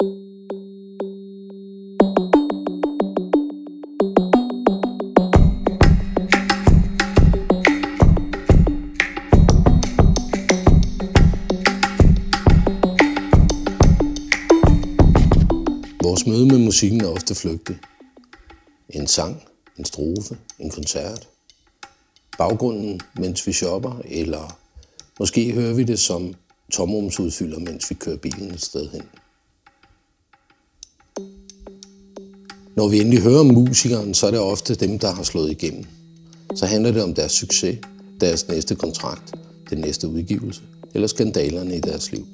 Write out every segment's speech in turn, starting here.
Vores møde med musikken er ofte flygtig. En sang, en strofe, en koncert. Baggrunden, mens vi shopper, eller måske hører vi det som tomrumsudfylder, mens vi kører bilen et sted hen. Når vi endelig hører om musikeren, så er det ofte dem, der har slået igennem. Så handler det om deres succes, deres næste kontrakt, den næste udgivelse eller skandalerne i deres liv.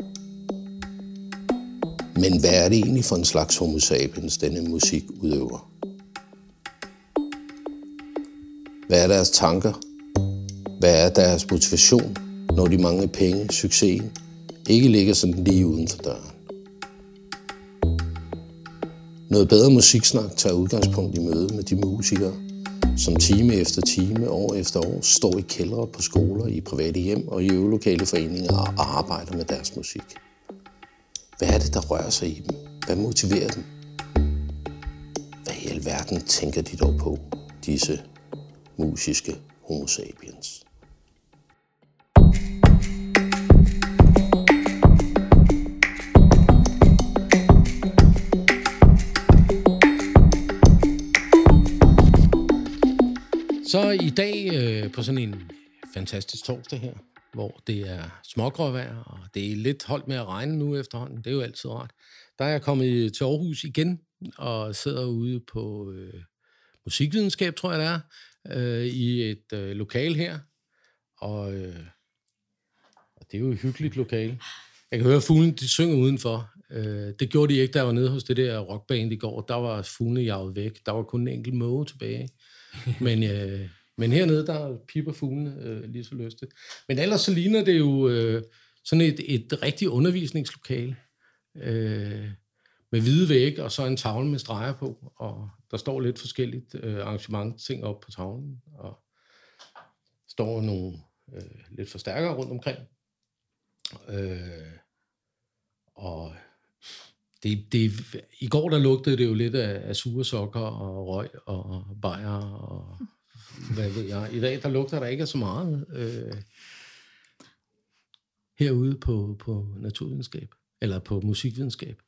Men hvad er det egentlig for en slags homo sapiens, denne musik udøver? Hvad er deres tanker? Hvad er deres motivation, når de mange penge, succesen, ikke ligger sådan lige uden for døren? Noget bedre musiksnak tager udgangspunkt i møde med de musikere, som time efter time, år efter år, står i kældre på skoler, i private hjem og i øvelokale foreninger og arbejder med deres musik. Hvad er det, der rører sig i dem? Hvad motiverer dem? Hvad i alverden tænker de dog på, disse musiske homo sapiens? Så i dag øh, på sådan en fantastisk torsdag her, hvor det er smågråvejr, og det er lidt holdt med at regne nu efterhånden. Det er jo altid rart. Der er jeg kommet øh, til Aarhus igen, og sidder ude på øh, musikvidenskab, tror jeg det er, øh, i et øh, lokal her. Og, øh, og det er jo et hyggeligt lokal. Jeg kan høre, at fuglene de synger udenfor. Øh, det gjorde de ikke, da jeg var nede hos det der rockband i går. Der var fuglene jaget væk. Der var kun en enkelt måge tilbage. Men, øh, men hernede, der piper fuglene øh, lige så lyste. Men ellers så ligner det jo øh, sådan et, et rigtigt undervisningslokale. Øh, med hvide vægge og så en tavle med streger på. Og der står lidt forskelligt øh, arrangement ting op på tavlen. Og står nogle øh, lidt forstærkere rundt omkring. Øh, og det, det, I går der lugtede det jo lidt af, af sure sokker og røg og bajer og hvad ved jeg. I dag der lugter der ikke af så meget øh, herude på, på naturvidenskab, eller på musikvidenskab.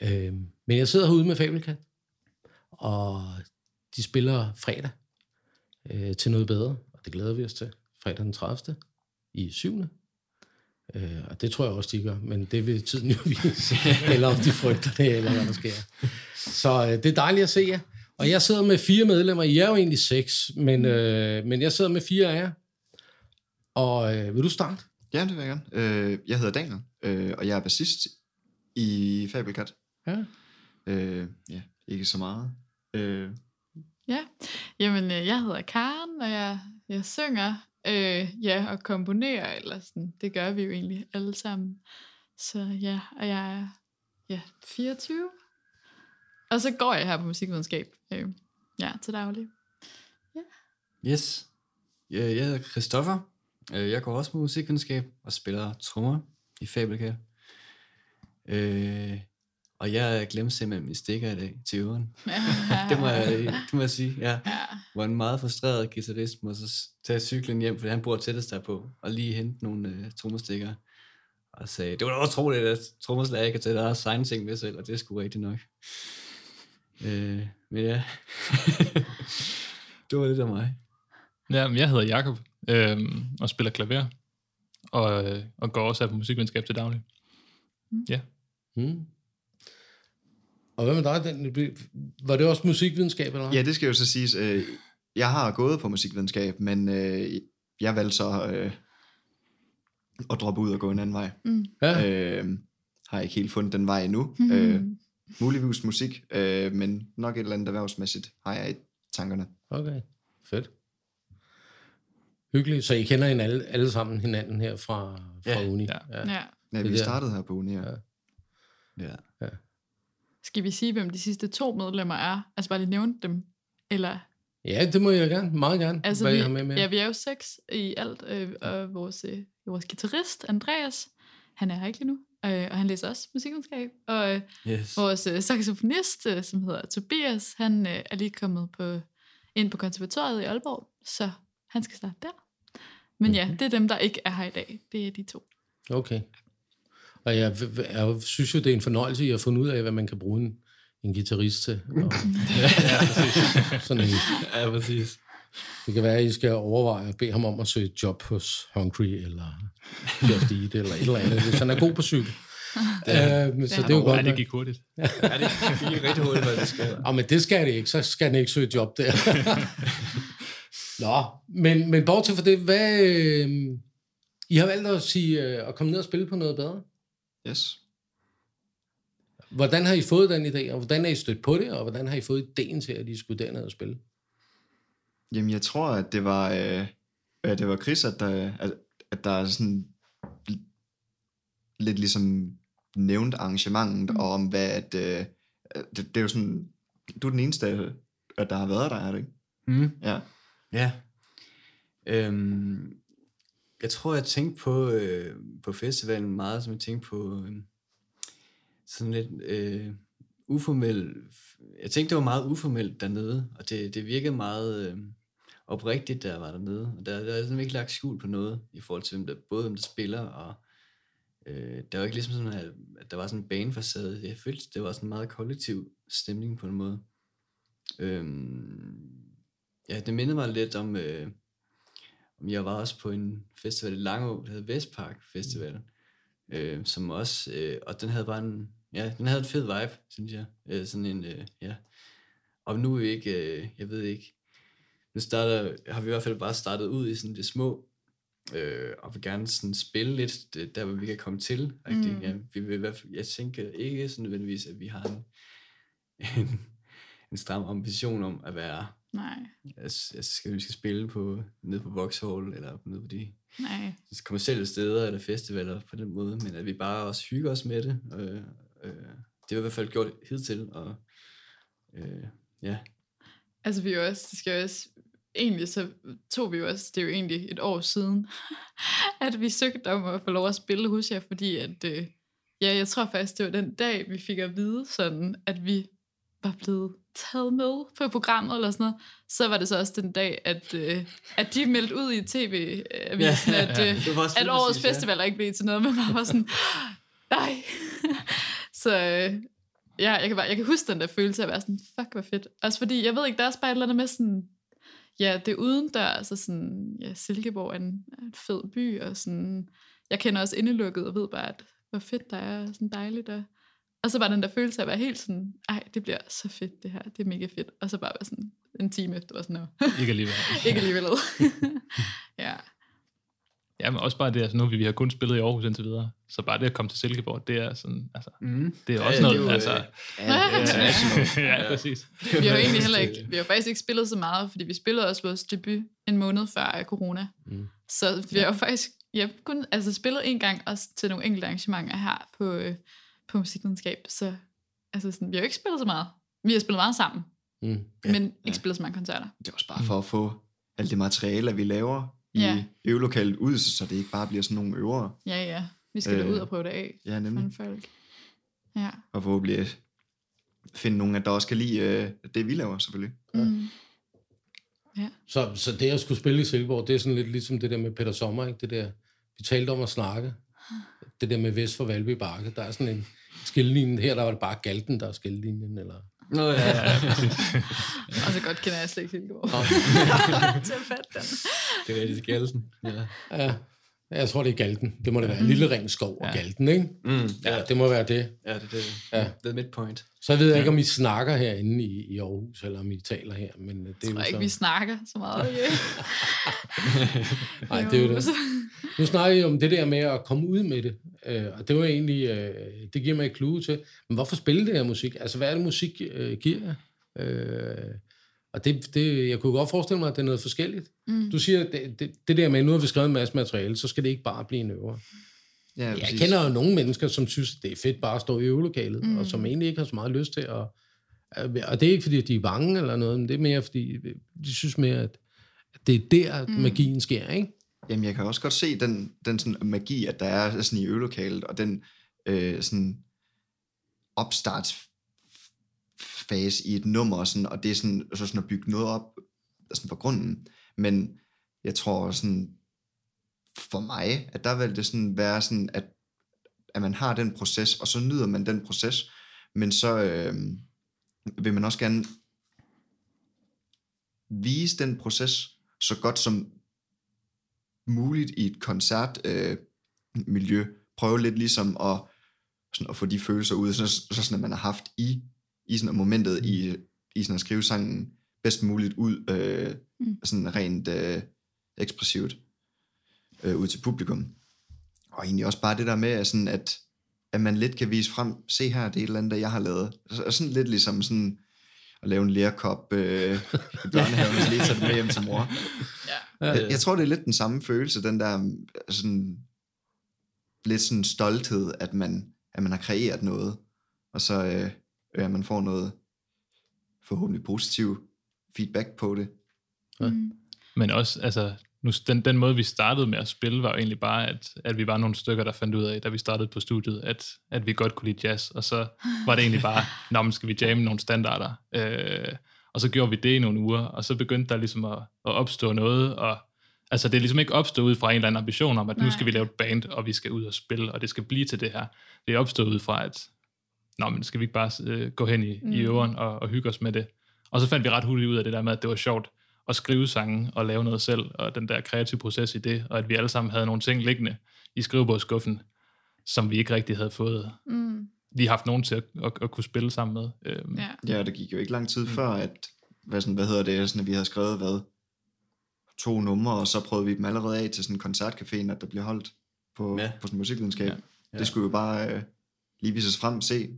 Øh, men jeg sidder herude med Fabelkat, og de spiller fredag øh, til noget bedre, og det glæder vi os til. Fredag den 30. i 7. Øh, og det tror jeg også, de gør, men det vil tiden jo vise, eller om de frygter det, eller hvad der sker. Så øh, det er dejligt at se jer. Og jeg sidder med fire medlemmer. I er jo egentlig seks, men, øh, men jeg sidder med fire af jer. Og øh, vil du starte? Ja, det vil jeg gerne. Øh, jeg hedder Daniel, øh, og jeg er bassist i Fabelkat. Ja. Øh, ja, ikke så meget. Øh, Ja, jamen øh, jeg hedder Karen, og jeg, jeg synger øh, ja, og komponere, eller sådan. Det gør vi jo egentlig alle sammen. Så ja, og jeg er ja, 24. Og så går jeg her på musikvidenskab. Øh, ja, til daglig. Ja. Yes. Jeg, jeg hedder Christoffer. Øh, Jeg går også på musikvidenskab og spiller trommer i Fabelkat. Øh, og jeg glemte simpelthen min stikker i dag til øveren. det, må jeg, det må jeg sige, ja. Ja, Var en meget frustreret guitarist, må så tage cyklen hjem, fordi han bor tættest der på, og lige hente nogle øh, trommestikker. Og sagde, det var da også troligt, at trommeslager ikke kan tage deres egen ting med selv, og det er sgu rigtigt nok. Øh, men ja, det var lidt af mig. Ja, men jeg hedder Jakob øhm, og spiller klaver, og, øh, og går også her på musikvidenskab til daglig. Ja, Hmm. Og hvad med dig? Den, var det også musikvidenskab, eller hvad? ja, det skal jo så siges. Øh, jeg har gået på musikvidenskab, men øh, jeg valgte så øh, at droppe ud og gå en anden vej. mm. ja. Øh, har ikke helt fundet den vej endnu. Øh, muligvis musik, øh, men nok et eller andet erhvervsmæssigt har jeg i tankerne. Okay, fedt. Hyggeligt. Så I kender hinanden alle, alle sammen hinanden her fra, fra Ja, uni? ja. ja. Ja, Det vi startede her på uni, ja. Ja. Ja. Skal vi sige, hvem de sidste to medlemmer er? Altså bare lige nævne dem? Eller, Ja, det må jeg gerne. Meget gerne. altså hvad vi, jeg har med med. ja, vi er jo seks i alt, øh, og vores, øh, vores guitarist, Andreas, han er her ikke lige nu. øh, og han læser også musikvidenskab. Og øh, Yes. vores øh, saxofonist, øh, som hedder Tobias, han øh, er lige kommet på, ind på konservatoriet i Aalborg, så han skal starte der. Men ja, det er dem, der ikke er her i dag. Det er de to. Okay. Og jeg, jeg synes jo, det er en fornøjelse, at jeg har fundet ud af, hvad man kan bruge en, en guitarist til. Og, sådan en, Ja, præcis. det kan være, at I skal overveje at bede ham om at søge et job hos Hungry, eller Just Eat, eller et eller andet, hvis han er god på cykel. Øh, men så det er jo Ja, godt. det nok. gik hurtigt. Ja, det gik rigtig hurtigt, hvad det skal. Og men det skal det ikke, så skal han ikke søge et job der. Nå, men, men bortset fra det, hvad... Øh, I har valgt at, sige, øh, at komme ned og spille på noget bedre. Yes. Hvordan har I fået den idé, og hvordan er I stødt på det, og hvordan har I fået idéen til, at I skulle derned og spille? Jamen, jeg tror, at det var, øh, at det var Chris, at der, at, at der er sådan lidt ligesom nævnt arrangementet, mm. og om hvad, at, øh, det, det, er jo sådan, du er den eneste, at der har været der, er det ikke? Mm. Ja. Ja. Øhm, jeg tror, jeg tænkte på, øh, på festivalen meget, som jeg tænkte på øh, sådan lidt øh, uformel. Jeg tænkte, det var meget uformelt dernede, og det, det virkede meget øh, oprigtigt, der var dernede. Og der, der er ligesom ikke lagt skjul på noget, i forhold til hvem der, både hvem der spiller, og øh, der var ikke ligesom sådan, at, at der var sådan en banefacade. Jeg følte, det var sådan en meget kollektiv stemning på en måde. Øh, ja, det mindede mig lidt om, øh, jeg var også på en festival i Langå, der hedder Vestpark Festival, øh, som også, øh, og den havde bare en, ja, den havde en fed vibe, synes jeg. Øh, sådan en, øh, ja. Og nu er vi ikke, øh, jeg ved ikke, nu starter, har vi i hvert fald bare startet ud i sådan det små, øh, og vil gerne sådan spille lidt det, der, hvor vi kan komme til. Mm. Mm. Ja, vi vil i hvert fald, jeg tænker ikke sådan nødvendigvis, at vi har en, en, en stram ambition om at være Nej, altså, jeg skal, vi skal spille på, nede på Vauxhall, eller nede på de nej. kommersielle steder, eller festivaler på den måde, men at vi bare også hygger os med det. Øh, øh, det har i hvert fald gjort hidtil, og øh, ja. Altså vi også, det skal også, egentlig så tog vi jo også, det er jo egentlig et år siden, at vi søgte om at få lov at spille hos jer, fordi at, øh, ja, jeg tror faktisk, det var den dag, vi fik at vide sådan, at vi var blevet taget med på programmet eller sådan noget, så var det så også den dag, at, øh, at de meldte ud i tv-avisen, Ja, at, øh, det var også at årets ja. festival ikke blev til noget, men man var sådan, nej. så øh, ja, jeg kan, bare, jeg kan huske den der følelse af at være sådan, fuck, hvor fedt. Også fordi, jeg ved ikke, der er også bare et eller andet med sådan, ja, det er uden der, altså sådan, ja, Silkeborg er en, er en fed by, og sådan, jeg kender også indelukket, og ved bare, at hvor fedt der er, og sådan dejligt, og, og så bare den der følelse af at være helt sådan, ej, det bliver så fedt det her, det er mega fedt, og så bare være sådan, en time efter, var sådan, "Nå, Ikke alligevel. ikke alligevel. ja, Ja, men også bare det, altså nu vi, vi har kun spillet i Aarhus indtil videre, så bare det at komme til Silkeborg, det er sådan, altså, Mm. det er Ja, også ja, noget, det er jo, altså, øh, Ja, international. ja, præcis. vi har jo egentlig heller ikke, vi har jo faktisk ikke spillet så meget, fordi vi spillede også vores debut en måned før corona. Mm. Så vi har jo faktisk ja, kun altså, spillet en gang også til nogle enkelte arrangementer her på, øh, på musikvidenskab. Så altså, sådan, vi har jo ikke spillet så meget. Vi har spillet meget sammen, Mm. Ja, men ikke ja. spillet så mange koncerter. Det er også bare for at få alt det materiale, vi laver i Ja. øvelokalet ud, så det ikke bare bliver sådan nogle øvere. Ja, ja. Vi skal øh, Øh, ud og prøve det af Ja, nemlig. folk. Ja. Og forhåbentlig finde nogen, der også kan lide øh, det, vi laver, selvfølgelig. Mm. Så, så det at skulle spille i Silkeborg, det er sådan lidt ligesom det der med Peter Sommer, ikke? Det der, vi talte om at snakke. Det der med Vest for Valby Bakke. Der er sådan en skillelinje. Her der var det bare Galten, der er skillelinjen. Eller... Nå, ja, ja. Og så godt kender jeg slet ikke Silkeborg. til at fatte den. det er rigtig skældelsen. Ja. Ja, jeg tror, det er Galten. Det må det være. Lille Ring Skov og Ja. Galten, ikke? Mm. Ja, det må være det. Ja, det, det, Ja. ja. det er midpoint. Så ved jeg ikke, om I snakker herinde i, i Aarhus, eller om I taler her. Men det er Jeg tror jo ikke, så... vi snakker så meget. Nej, det er jo det. Nu snakker I om det der med at komme ud med det, øh, og det var egentlig, øh, det giver mig et clue til, men hvorfor spille det her musik? Altså, hvad er det, musik øh, giver? Øh, og det, det, jeg kunne godt forestille mig, at det er noget forskelligt. Mm. Du siger, det, det, det der med, nu har vi skrevet en masse materiale, så skal det ikke bare blive en øver. Ja, Jeg præcis. kender jo nogle mennesker, som synes, det er fedt bare at stå i øvelokalet, mm. Og som egentlig ikke har så meget lyst til at... Og det er ikke, fordi de er bange eller noget, men det er mere, fordi de synes mere, at det er der, mm. Magien sker, ikke? Jamen, jeg kan også godt se den, den sådan magi, at der er sådan i øvelokalet, og den øh, sådan fase i et nummer, sådan, og det er sådan, så sådan at bygge noget op altså sådan fra grunden. Men jeg tror sådan, for mig, at der vil det sådan være sådan, at, at man har den proces, og så nyder man den proces, men så øh, vil man også gerne vise den proces så godt som muligt i et koncertmiljø. Øh, miljø. Prøve lidt ligesom at, sådan at få de følelser ud, så, så sådan at man har haft i, i sådan momentet i, i sådan at skrive sangen bedst muligt ud, øh, mm. sådan rent øh, ekspressivt øh, ud til publikum. Og egentlig også bare det der med, at, sådan, at, at man lidt kan vise frem, se her, det er et eller andet, der jeg har lavet. Og sådan lidt ligesom sådan, at lave en lærkop øh, i børnehaven, og lige tage det med hjem til mor. Ja. Jeg, jeg tror, det er lidt den samme følelse, den der sådan, lidt sådan stolthed, at man, at man har kreeret noget, og så øh, at man får noget forhåbentlig positiv feedback på det. Ja. Mm. Men også, altså, nu, den, den måde, vi startede med at spille, var jo egentlig bare, at, at vi var nogle stykker, der fandt ud af, da vi startede på studiet, at, at vi godt kunne lide jazz, og så var det egentlig bare, nå, men skal vi jamme nogle standarder? Øh, og så gjorde vi det i nogle uger, og så begyndte der ligesom at, at opstå noget, og altså det er ligesom ikke opstået ud fra en eller anden ambition om, at Nej. nu skal vi lave et band, og vi skal ud og spille, og det skal blive til det her. Det er opstået ud fra, at nå, men skal vi ikke bare øh, gå hen i, mm. i øveren og, og hygge os med det? Og så fandt vi ret hurtigt ud af det der med, at det var sjovt at skrive sange og lave noget selv, og den der kreative proces i det, og at vi alle sammen havde nogle ting liggende i skrivebordskuffen, som vi ikke rigtig havde fået mm. lige haft nogen til at, at, at kunne spille sammen med. Øhm. Ja. ja, det gik jo ikke lang tid mm. før, at hvad, sådan, hvad hedder det, sådan, at vi havde skrevet hvad, to numre, og så prøvede vi dem allerede af til sådan en koncertcafé, at der bliver holdt på, ja. på sådan en musikvidenskab. Ja. Ja. Det skulle jo bare øh, lige vises frem, se,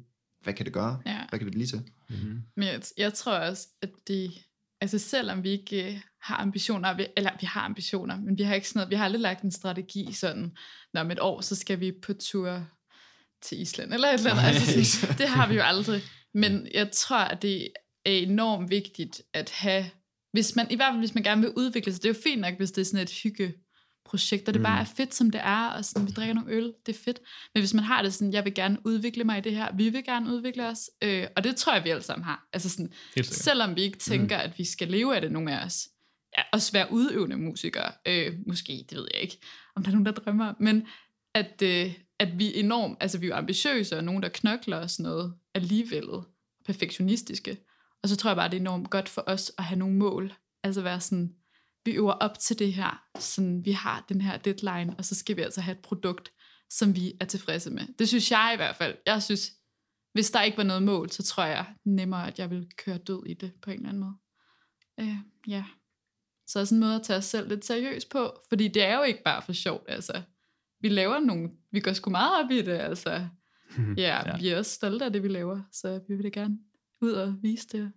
hvad kan det gøre? Ja. Hvad kan det blive til? Mm-hmm. Men jeg, jeg tror også, at det, altså selvom vi ikke øh, har ambitioner, eller vi har ambitioner, men vi har ikke sådan noget, vi har aldrig lagt en strategi sådan, når om et år, så skal vi på tur til Island, eller et eller andet. Altså sådan, det har vi jo aldrig. Men jeg tror, at det er enormt vigtigt at have, hvis man, i hvert fald hvis man gerne vil udvikle sig, det er jo fint nok, hvis det er sådan et hygge projekt, og det mm. bare er fedt, som det er, og sådan, vi drikker nogle øl, det er fedt. Men hvis man har det sådan, jeg vil gerne udvikle mig i det her, vi vil gerne udvikle os, øh, og det tror jeg, vi alle sammen har. Altså sådan, selvom vi ikke tænker, mm. at vi skal leve af det, nogle af os, ja, også være udøvende musikere, øh, måske, det ved jeg ikke, om der er nogen, der drømmer, men at, øh, at vi er enormt, altså vi er ambitiøse, og nogen, der knokler og sådan noget, alligevel perfektionistiske. Og så tror jeg bare, det er enormt godt for os at have nogle mål, altså være sådan, vi øver op til det her, sådan vi har den her deadline, og så skal vi altså have et produkt, som vi er tilfredse med. Det synes jeg i hvert fald. Jeg synes, hvis der ikke var noget mål, så tror jeg nemmere, at jeg vil køre død i det på en eller anden måde. Øh, ja. Så er sådan en måde at tage os selv lidt seriøst på, fordi det er jo ikke bare for sjovt, altså. Vi laver nogle, vi går sgu meget op i det, altså. Ja, ja. vi er også stolte af det, vi laver, så vi vil det gerne ud og vise det.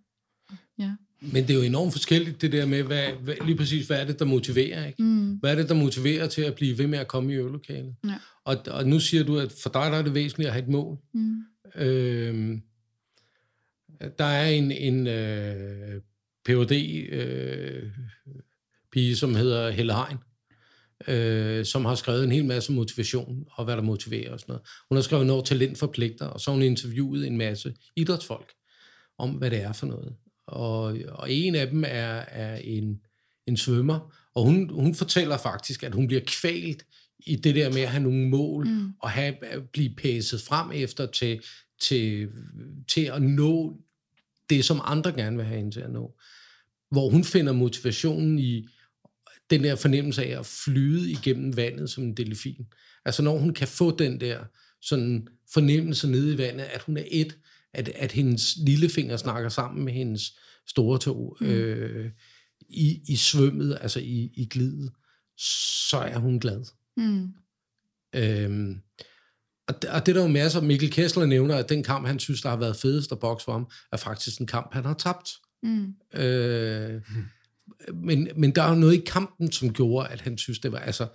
Ja. Men det er jo enormt forskelligt, det der med, hvad, hvad, lige præcis, hvad er det, der motiverer, ikke? Mm. Hvad er det, der motiverer til at blive ved med at komme i øvelokalet? Ja. Og, og nu siger du, at for dig der er det væsentligt at have et mål. Mm. Øhm, der er en, en øh, phd øh, pige, som hedder Helle Hein, øh, som har skrevet en hel masse motivation, og hvad der motiverer og sådan noget. Hun har skrevet noget talent forpligter, og så har hun interviewet en masse idrætsfolk om, hvad det er for noget og, og en af dem er, er en, en svømmer, og hun, hun fortæller faktisk, at hun bliver kvalt i det der med at have nogle mål, mm. og have, at blive pæset frem efter til, til, til at nå det, som andre gerne vil have hende til at nå. Hvor hun finder motivationen i den der fornemmelse af at flyde igennem vandet som en delfin. Altså når hun kan få den der sådan fornemmelse nede i vandet, at hun er et at, at hendes lillefinger snakker sammen med hendes store tog mm. øh, i, i svømmet, altså i, i glidet, så er hun glad. Mm. Øhm, og, det, og det er der jo masser, Mikkel Kessler nævner, at den kamp, han synes, der har været fedest at bokse for ham, er faktisk en kamp, han har tabt. Mm. Øh, mm men, men der er jo noget i kampen, som gjorde, at han synes, det var... Altså,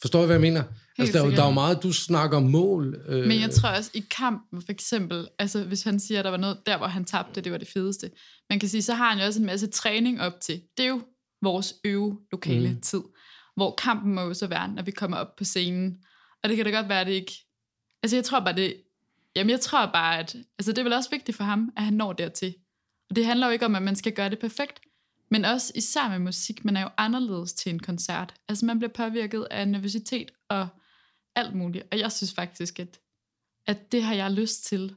forstår du, hvad jeg mener? altså, der, er, der er jo meget, du snakker mål. Øh. Men jeg tror også, i kampen, for eksempel, altså hvis han siger, at der var noget der, hvor han tabte, det var det fedeste. Man kan sige, så har han jo også en masse træning op til. Det er jo vores øve lokale mm. tid. Hvor kampen må jo så være, når vi kommer op på scenen. Og det kan da godt være, at det ikke Altså, jeg tror bare, det... Jamen, jeg tror bare, at... Altså, det er vel også vigtigt for ham, at han når dertil. Og det handler jo ikke om, at man skal gøre det perfekt, men også især med musik, man er jo anderledes til en koncert. Altså, man bliver påvirket af nervøsitet og alt muligt. Og jeg synes faktisk, at, at det har jeg lyst til,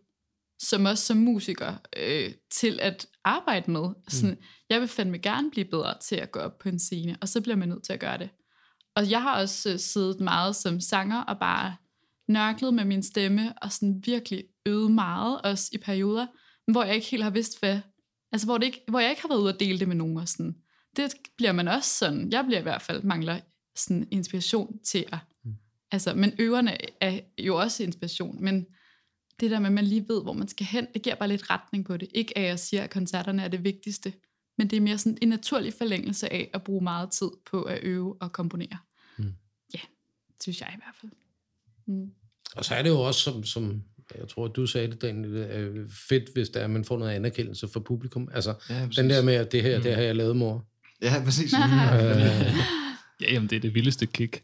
som også som musiker, øh, til at arbejde med. Sådan, mm. Jeg vil fandme gerne blive bedre til at gå op på en scene, og så bliver man nødt til at gøre det. Og jeg har også øh, siddet meget som sanger og bare nørklet med min stemme, og sådan virkelig øvet meget, også i perioder, hvor jeg ikke helt har vidst, hvad... Altså, hvor, det ikke, hvor jeg ikke har været ude at dele det med nogen. Og sådan. Det bliver man også sådan... Jeg bliver i hvert fald mangler sådan inspiration til at... Mm. Altså, men øverne er jo også inspiration, men det der med, at man lige ved, hvor man skal hen, det giver bare lidt retning på det. Ikke at jeg siger, at koncerterne er det vigtigste, men det er mere sådan en naturlig forlængelse af at bruge meget tid på at øve og komponere. Mm. Ja, synes jeg i hvert fald. Mm. Og så er det jo også, som, som jeg tror, du sagde det, Daniel, øh, fedt, hvis der er, man får noget anerkendelse fra publikum. Altså, ja, den der med, at det her, mm. det har jeg lavet, mor. Ja, præcis. øh, ja, jamen, det er det vildeste kick.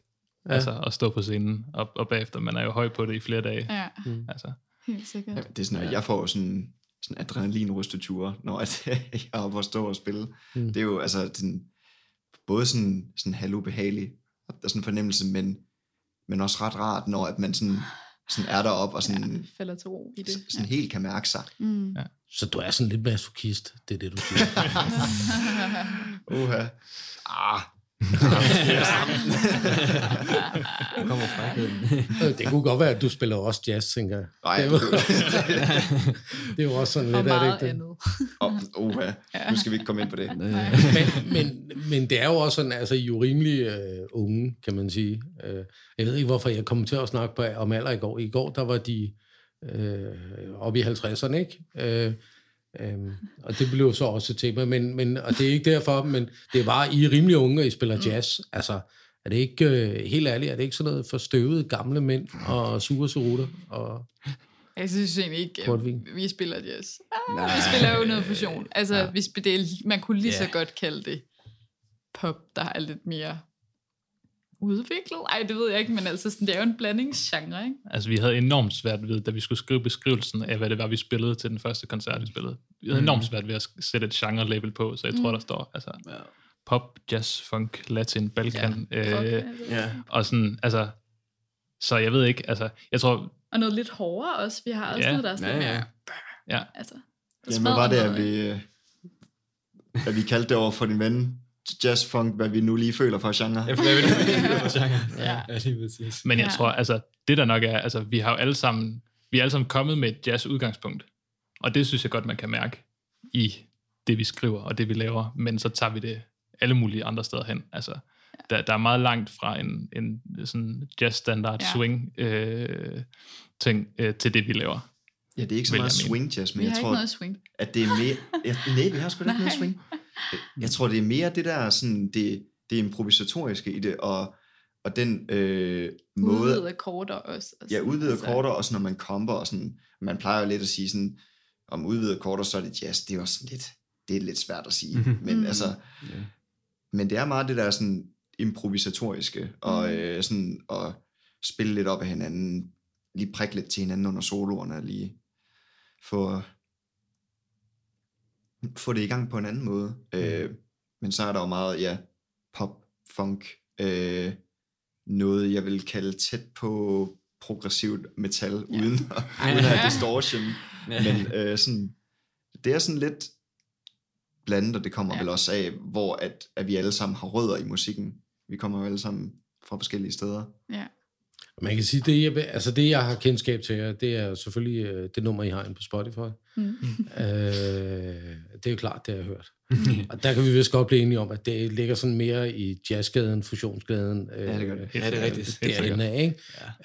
Ja. Altså, at stå på scenen, og, og bagefter, man er jo høj på det i flere dage. Ja. Mm. Altså. Helt sikkert. Ja, det er sådan, at jeg får sådan, sådan adrenalinrysteture, når at, jeg er oppe og stå og spille. Mm. Det er jo altså den, både sådan, sådan halvubehageligt, der er sådan en fornemmelse, men, men også ret rart, når at man sådan, sådan er deroppe og sådan, ja, falder til ro i det. Sådan ja. helt kan mærke sig. Mm. Ja. Så du er sådan lidt masochist, det er det, du siger. Uha. Ah, kommer frækheden. det kunne godt være, at du spiller også jazz, tænker jeg. Nej, det, er jo, det er jo også sådan lidt af det. Andet. Oh, oh, ja. Nu skal vi ikke komme ind på det. men, men, men det er jo også sådan, altså I er jo rimelig øh, unge, kan man sige. Øh, jeg ved ikke, hvorfor jeg kom til at snakke på, om alder i går. I går, der var de øh, oppe i 50'erne, ikke? Øh, Øhm, og det blev så også et tema, men, men, og det er ikke derfor, men det er bare, I er rimelig unge, og I spiller mm. jazz. Altså, er det ikke, øh, helt ærligt, er det ikke sådan noget for støvede gamle mænd og sure serutter? Og jeg synes egentlig ikke, at vi spiller jazz. Nej. Vi spiller jo noget fusion. Altså, ja. vi spiller, man kunne lige så godt kalde det pop, der er lidt mere udviklet? Ej, det ved jeg ikke, men altså, sådan, det er jo en blandingsgenre, ikke? Altså, vi havde enormt svært ved, da vi skulle skrive beskrivelsen af, hvad det var, vi spillede til den første koncert, vi spillede. Vi havde mm. enormt svært ved at sætte et genre-label på, så jeg tror, mm. der står, altså, ja. pop, jazz, funk, latin, balkan, ja. øh, okay. ja. og sådan, altså, så jeg ved ikke, altså, jeg tror... Og noget lidt hårdere også, vi har også ja. noget, der er sådan ja, ja. ja. Altså, Jamen, var det, at vi, at vi kaldte det over for din ven, jazz funk, hvad vi nu lige føler for genre. Ja, hvad vi nu lige føler for genre. Ja, ja lige præcis. Men jeg ja. tror, altså, det der nok er, altså, vi har jo alle sammen, vi er alle sammen kommet med et jazz udgangspunkt. Og det synes jeg godt, man kan mærke i det, vi skriver og det, vi laver. Men så tager vi det alle mulige andre steder hen. Altså, der, der er meget langt fra en, en sådan jazz standard ja. swing øh, ting øh, til det, vi laver. Ja, det er ikke så meget swing jazz, men vi jeg tror, at det er mere... Ja, nej, vi har sgu da ikke noget swing. Jeg tror, det er mere det der, sådan, det, det improvisatoriske i det, og, og den øh, måde... Udvidede akkorder også. ja, udvidede altså. akkorder, også når man komber, og sådan, man plejer jo lidt at sige sådan, om udvidede akkorder, så er det jazz, det er også lidt, det er lidt svært at sige, men mm. altså, yeah. men det er meget det der sådan improvisatoriske, og mm. øh, sådan, at spille lidt op af hinanden, lige prikke lidt til hinanden under soloerne, lige få, få det i gang på en anden måde. Mm. Øh, men så er der jo meget, ja, pop, funk, øh, noget jeg vil kalde tæt på progressivt metal, ja. uden, at, uden at have distortion. Men øh, sådan, det er sådan lidt blandet, og det kommer ja. vel også af, hvor at, at vi alle sammen har rødder i musikken. Vi kommer jo alle sammen fra forskellige steder. Ja. Man kan sige, det jeg, altså det jeg har kendskab til, det er selvfølgelig øh, det nummer, I har inde på Spotify. Mm. Øh, det er jo klart, det har jeg hørt. og der kan vi vist godt blive enige om, at det ligger sådan mere i jazzgaden, fusionsgaden. Øh, ja, det gør det. Ja, det er rigtigt. Derinde, ikke?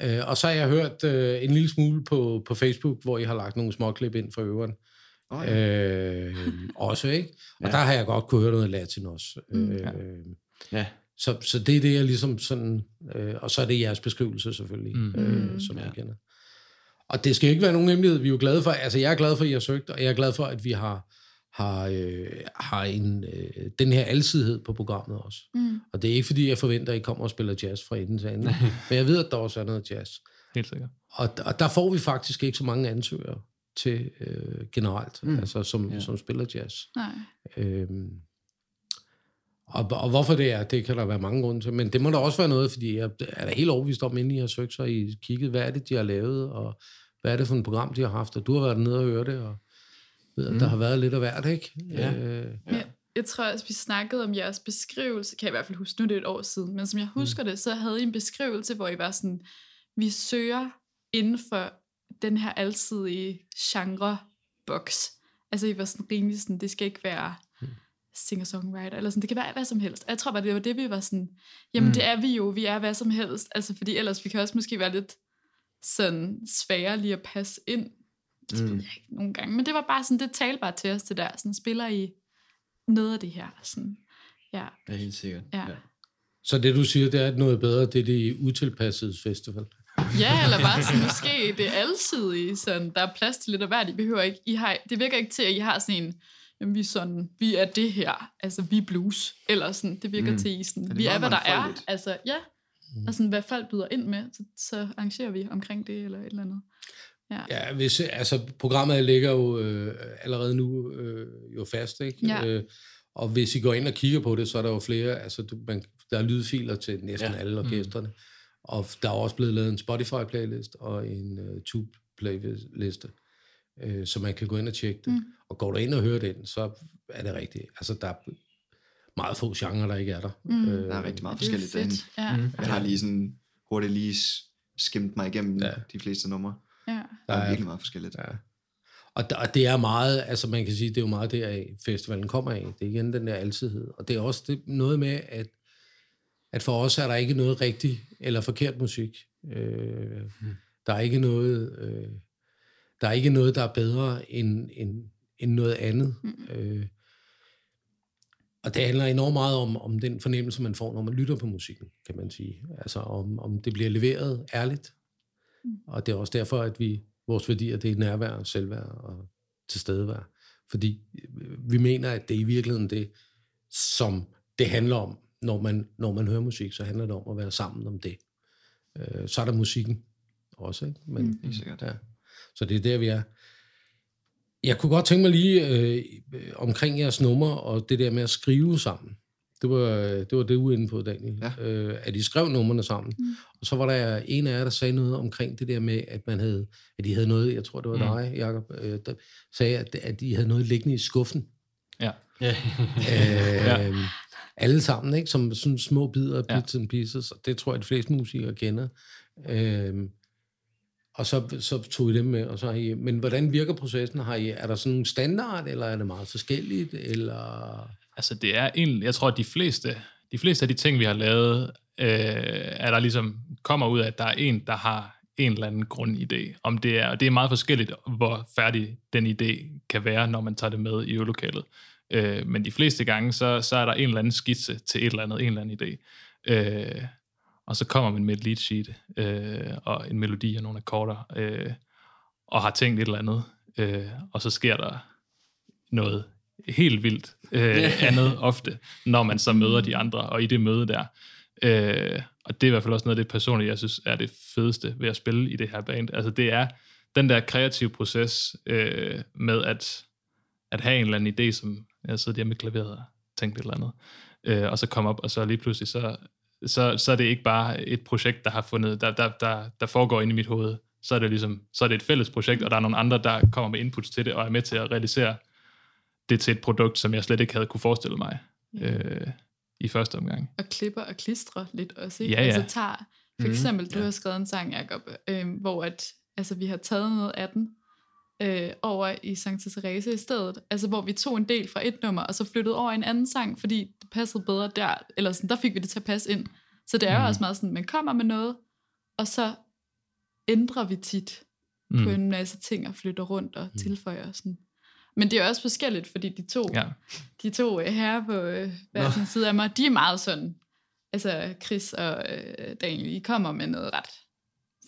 Ja. Øh, og så har jeg hørt øh, en lille smule på, på Facebook, hvor I har lagt nogle små klip ind for øveren. Oh, ja. øh, også, ikke? Og ja. der har jeg godt kunne høre noget latin også. Mm. Øh, ja. Så, så det er det, jeg ligesom sådan... Øh, og så er det jeres beskrivelse selvfølgelig, mm. øh, som ja. jeg kender. Og det skal ikke være nogen hemmelighed. Vi er jo glade for... Altså, jeg er glad for, at I har søgt, og jeg er glad for, at vi har har, øh, har en, øh, den her alsidighed på programmet også. Mm. Og det er ikke, fordi jeg forventer, at I kommer og spiller jazz fra enden til enden. Men jeg ved, at der også er noget jazz. helt sikkert. Og, og der får vi faktisk ikke så mange ansøgere til øh, generelt, mm. altså som, ja. som spiller jazz. Nej. Øhm, og, og hvorfor det er, det kan der være mange grunde til. Men det må der også være noget, fordi jeg er da helt overbevist om, inden I har søgt, så har I kigget, hvad er det, de har lavet, og hvad er det for et program, de har haft, og du har været nede og høre det, og ved, Mm. der har været lidt af hvert, ikke? Ja. Øh, Ja. Jeg tror også, vi snakkede om jeres beskrivelse, kan jeg i hvert fald huske, nu er det et år siden, men som jeg husker det, så havde I en beskrivelse, hvor I var sådan, vi søger inden for den her alsidige genre-boks. Altså I var sådan rimelig sådan, det skal ikke være singer-songwriter, eller sådan, det kan være hvad som helst. Jeg tror bare, det var det, vi var sådan, jamen Mm. det er vi jo, vi er hvad som helst, altså fordi ellers vi kan også måske være lidt sådan svære lige at passe ind, det ved Mm. jeg ikke nogle gange, men det var bare sådan, det talte bare til os det der, sådan spiller I noget af det her, sådan, ja, Ja, helt sikkert. Ja. så det, du siger, det er at noget bedre, det er det utilpassede festival. Ja, eller bare sådan, måske det er alsidige, sådan, der er plads til lidt af hvert. I behøver ikke, I har, det virker ikke til, at I har sådan en, jamen, vi er sådan, vi er det her, altså vi er blues, eller sådan, det virker Mm. mm. til, I sådan, det er vi er, hvad der er, altså, ja, og sådan, hvad folk byder ind med, så, så arrangerer vi omkring det, eller et eller andet. Ja, Ja, hvis, altså programmet ligger jo øh, allerede nu øh, jo fast, ikke? Ja. Øh, og hvis I går ind og kigger på det, så er der jo flere, altså du, man, der er lydfiler til næsten Ja. ja. alle orkestrene. Mm. Og der er også blevet lavet en Spotify-playlist og en uh, Tube-playliste, øh, så man kan gå ind og tjekke det. Mm. Mm. Og går du ind og hører den, så er det rigtigt. Altså der er meget få genrer, der ikke er der. Mm. Øh, Der er rigtig meget forskelligt derinde. ja, Mm. Jeg har lige sådan hurtigt lige skimt mig igennem Ja. de fleste numre. ja, Der Der er er- virkelig meget forskelligt. Ja. Og, der, og det er meget, altså man kan sige, det er jo meget deraf, festivalen kommer af. Det er igen den der altidhed. Og det er også det, noget med, at, at for os er der ikke noget rigtigt eller forkert musik. Øh, Hmm. Der er ikke noget, øh, der er ikke noget, der er bedre end, end, end noget andet. Mm. Øh, og det handler enormt meget om, om den fornemmelse, man får, når man lytter på musikken, kan man sige. Altså om, om det bliver leveret ærligt. Mm. Og det er også derfor, at vi, vores værdier, det er nærvær, selvværd og tilstedevær. Fordi øh, vi mener, at det er i virkeligheden det, som det handler om. Når man, når man hører musik, så handler det om at være sammen om det. Øh, så er der musikken også, ikke? Men, Mm. Helt sikkert. Ja. Så det er der, vi er. Jeg kunne godt tænke mig lige øh, omkring jeres nummer og det der med at skrive sammen. Det var det, var det var inde på, Daniel. Ja. Øh, at I skrev numrene sammen. Mm. Og så var der en af jer, der sagde noget omkring det der med, at man havde, at de havde noget, jeg tror det var Mm. dig, Jacob, øh, der sagde, at, at de havde noget liggende i skuffen. Ja. Ja. Øh, alle sammen, ikke? Som sådan små bidder af Ja. bits and pieces, og det tror jeg, de fleste musikere kender. Øh, og så, så tog I dem med, og så har I, men hvordan virker processen? Har I, er der sådan en standard, eller er det meget forskelligt, eller... Altså det er egentlig, jeg tror, at de fleste, de fleste af de ting, vi har lavet, øh, er der ligesom kommer ud af, at der er en, der har en eller anden grundidé. Om det er, og det er meget forskelligt, hvor færdig den idé kan være, når man tager det med i øvelokalet. Øh, men de fleste gange, så, så er der en eller anden skitse til et eller andet, en eller anden idé. Øh, og så kommer man med et lead sheet, øh, og en melodi og nogle akkorder, øh, og har tænkt et eller andet, øh, og så sker der noget helt vildt øh, andet ofte, når man så møder de andre, og i det møde der. Øh, og det er i hvert fald også noget af det personligt, jeg synes er det fedeste ved at spille i det her band. Altså det er den der kreative proces øh, med at, at have en eller anden idé, som jeg sidder hjemme med klaveret og tænkt et eller andet, øh, og så komme op, og så lige pludselig, så, så, så er det ikke bare et projekt, der har fundet, der, der, der, der foregår inde i mit hoved. Så er det ligesom, så er det et fælles projekt, og der er nogle andre, der kommer med inputs til det, og er med til at realisere det til et produkt, som jeg slet ikke havde kunne forestille mig øh, i første omgang. og klipper og klistrer lidt også, ikke? Ja, ja. Altså tager, for Mhm, eksempel, du ja. har skrevet en sang, Jacob, øh, hvor at, altså, vi har taget noget af den øh, over i Sancta Therese i stedet, altså hvor vi tog en del fra et nummer, og så flyttede over i en anden sang, fordi det passede bedre der, eller sådan, der fik vi det til at passe ind. Så det er jo Mhm. også meget sådan, man kommer med noget, og så ændrer vi tit mm. på en masse ting og flytter rundt og mm. tilføjer sådan. Men det er også forskelligt, fordi de to, Ja. de to øh, herrer på øh, hver sin side af mig, de er meget sådan, altså Chris og øh, Daniel, I kommer med noget ret